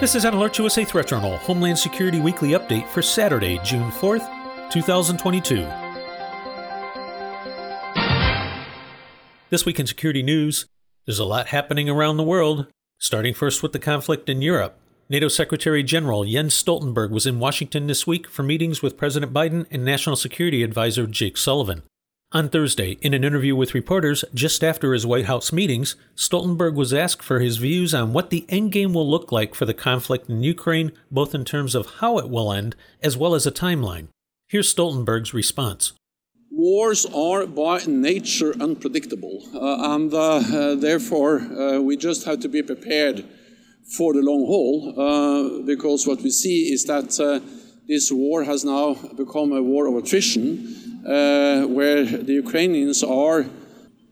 This is an Alert USA Threat Journal Homeland Security Weekly Update for Saturday, June 4th, 2022. This week in security news, there's a lot happening around the world, starting first with the conflict in Europe. NATO Secretary General Jens Stoltenberg was in Washington this week for meetings with President Biden and National Security Advisor Jake Sullivan. On Thursday, in an interview with reporters just after his White House meetings, Stoltenberg was asked for his views on what the endgame will look like for the conflict in Ukraine, both in terms of how it will end as well as a timeline. Here's Stoltenberg's response. Wars are by nature unpredictable, uh, and uh, uh, therefore uh, we just have to be prepared for the long haul uh, because what we see is that uh, this war has now become a war of attrition where the Ukrainians are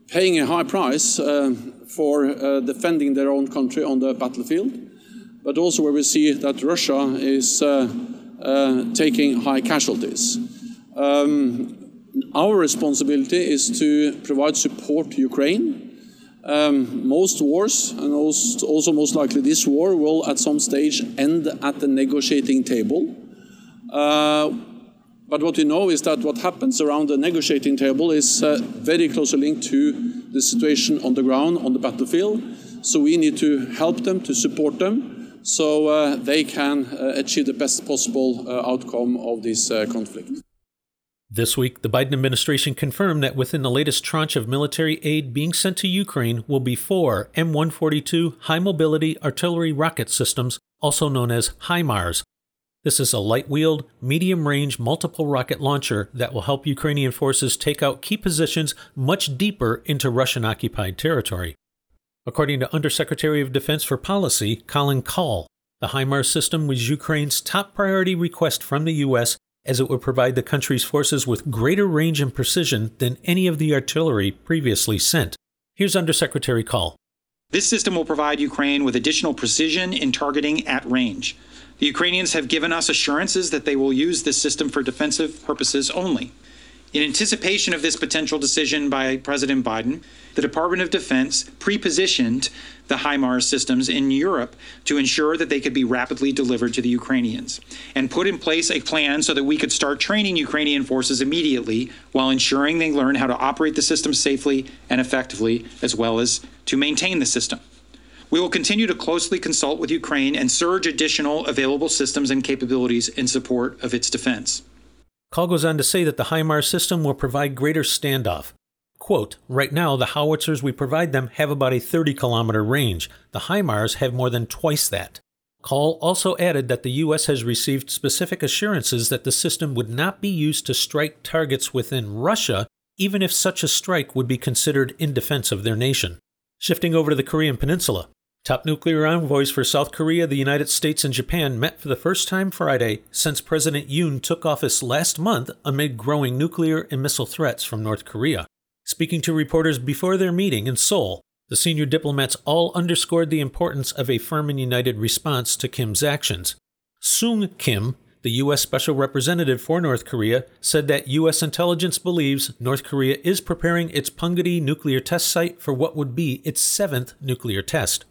paying a high price uh, for uh, defending their own country on the battlefield, but also where we see that Russia is taking high casualties. Um, our responsibility is to provide support to Ukraine. Um, most wars, and also most likely this war, will at some stage end at the negotiating table. Uh, but what we know is that what happens around the negotiating table is uh, very closely linked to the situation on the ground, on the battlefield. So we need to help them, to support them, so uh, they can uh, achieve the best possible uh, outcome of this uh, conflict. This week, the Biden administration confirmed that within the latest tranche of military aid being sent to Ukraine will be four M 142 high mobility artillery rocket systems, also known as HIMARS, this is a light wheeled, medium range multiple rocket launcher that will help Ukrainian forces take out key positions much deeper into Russian occupied territory. According to Undersecretary of Defense for Policy, Colin Kahl, the HIMARS system was Ukraine's top priority request from the U.S. as it would provide the country's forces with greater range and precision than any of the artillery previously sent. Here's Undersecretary Kahl. This system will provide Ukraine with additional precision in targeting at range. The Ukrainians have given us assurances that they will use this system for defensive purposes only. In anticipation of this potential decision by President Biden, the Department of Defense pre-positioned the HIMARS systems in Europe to ensure that they could be rapidly delivered to the Ukrainians and put in place a plan so that we could start training Ukrainian forces immediately while ensuring they learn how to operate the system safely and effectively as well as to maintain the system. We will continue to closely consult with Ukraine and surge additional available systems and capabilities in support of its defense. Kahl goes on to say that the HIMARS system will provide greater standoff. Quote, right now, the howitzers we provide them have about a 30 kilometer range. The HIMARS have more than twice that. Kahl also added that the U.S. has received specific assurances that the system would not be used to strike targets within Russia, even if such a strike would be considered in defense of their nation. Shifting over to the Korean Peninsula, Top nuclear envoys for South Korea, the United States, and Japan met for the first time Friday since President Yoon took office last month amid growing nuclear and missile threats from North Korea. Speaking to reporters before their meeting in Seoul, the senior diplomats all underscored the importance of a firm and united response to Kim's actions. Sung Kim, the U.S. Special Representative for North Korea, said that U.S. intelligence believes North Korea is preparing its Punggye nuclear test site for what would be its seventh nuclear test.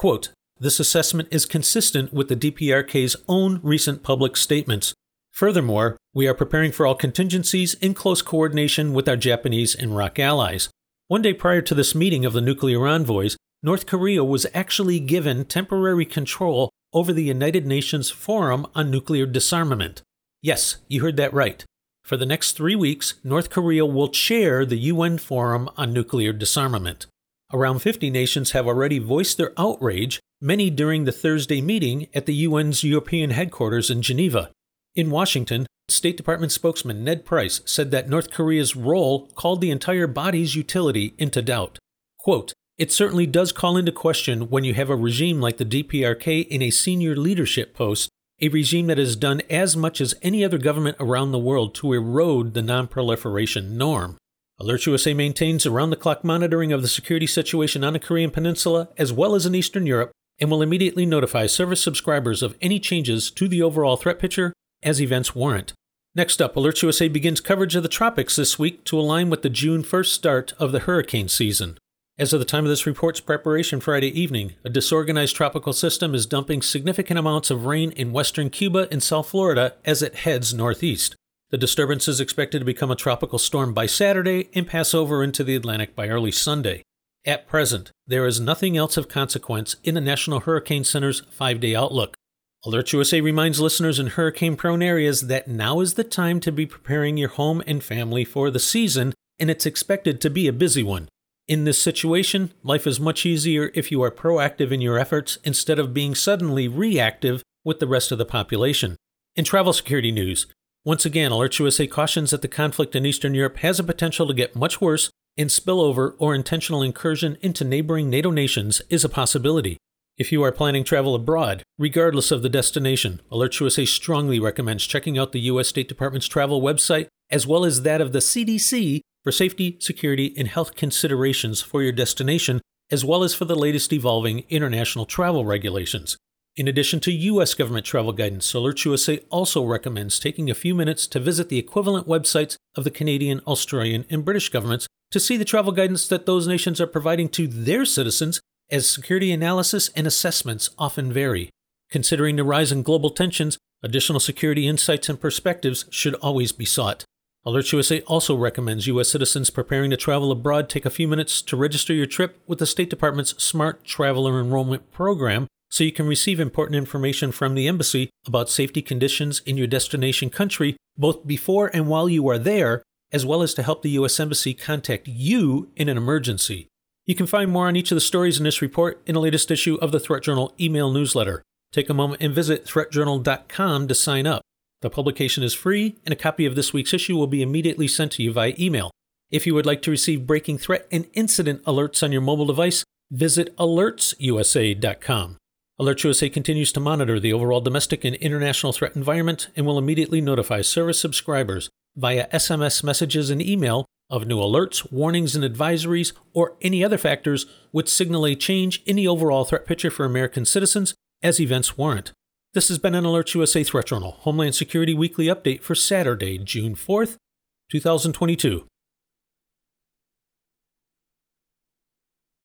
Quote, this assessment is consistent with the DPRK's own recent public statements. Furthermore, we are preparing for all contingencies in close coordination with our Japanese and ROK allies. One day prior to this meeting of the nuclear envoys, North Korea was actually given temporary control over the United Nations Forum on Nuclear Disarmament. Yes, you heard that right. For the next three weeks, North Korea will chair the UN Forum on Nuclear Disarmament. Around 50 nations have already voiced their outrage, many during the Thursday meeting at the UN's European headquarters in Geneva. In Washington, State Department spokesman Ned Price said that North Korea's role called the entire body's utility into doubt. Quote, it certainly does call into question when you have a regime like the DPRK in a senior leadership post, a regime that has done as much as any other government around the world to erode the nonproliferation norm. Alert USA maintains around the clock monitoring of the security situation on the Korean Peninsula as well as in Eastern Europe and will immediately notify service subscribers of any changes to the overall threat picture as events warrant. Next up, Alert USA begins coverage of the tropics this week to align with the June 1st start of the hurricane season. As of the time of this report's preparation Friday evening, a disorganized tropical system is dumping significant amounts of rain in western Cuba and South Florida as it heads northeast. The disturbance is expected to become a tropical storm by Saturday and pass over into the Atlantic by early Sunday. At present, there is nothing else of consequence in the National Hurricane Center's five day outlook. Alert USA reminds listeners in hurricane prone areas that now is the time to be preparing your home and family for the season, and it's expected to be a busy one. In this situation, life is much easier if you are proactive in your efforts instead of being suddenly reactive with the rest of the population. In travel security news, once again, Alert USA cautions that the conflict in Eastern Europe has a potential to get much worse, and spillover or intentional incursion into neighboring NATO nations is a possibility. If you are planning travel abroad, regardless of the destination, Alert USA strongly recommends checking out the U.S. State Department's travel website as well as that of the CDC for safety, security, and health considerations for your destination, as well as for the latest evolving international travel regulations. In addition to U.S. government travel guidance, Alert USA also recommends taking a few minutes to visit the equivalent websites of the Canadian, Australian, and British governments to see the travel guidance that those nations are providing to their citizens, as security analysis and assessments often vary. Considering the rise in global tensions, additional security insights and perspectives should always be sought. Alert USA also recommends U.S. citizens preparing to travel abroad take a few minutes to register your trip with the State Department's Smart Traveler Enrollment Program so you can receive important information from the embassy about safety conditions in your destination country both before and while you are there, as well as to help the U.S. Embassy contact you in an emergency. You can find more on each of the stories in this report in the latest issue of the Threat Journal email newsletter. Take a moment and visit threatjournal.com to sign up. The publication is free, and a copy of this week's issue will be immediately sent to you via email. If you would like to receive breaking threat and incident alerts on your mobile device, visit alertsusa.com. Alert USA continues to monitor the overall domestic and international threat environment and will immediately notify service subscribers via SMS messages and email of new alerts, warnings, and advisories, or any other factors which signal a change in the overall threat picture for American citizens as events warrant. This has been an Alert USA Threat Journal Homeland Security Weekly Update for Saturday, June 4th, 2022.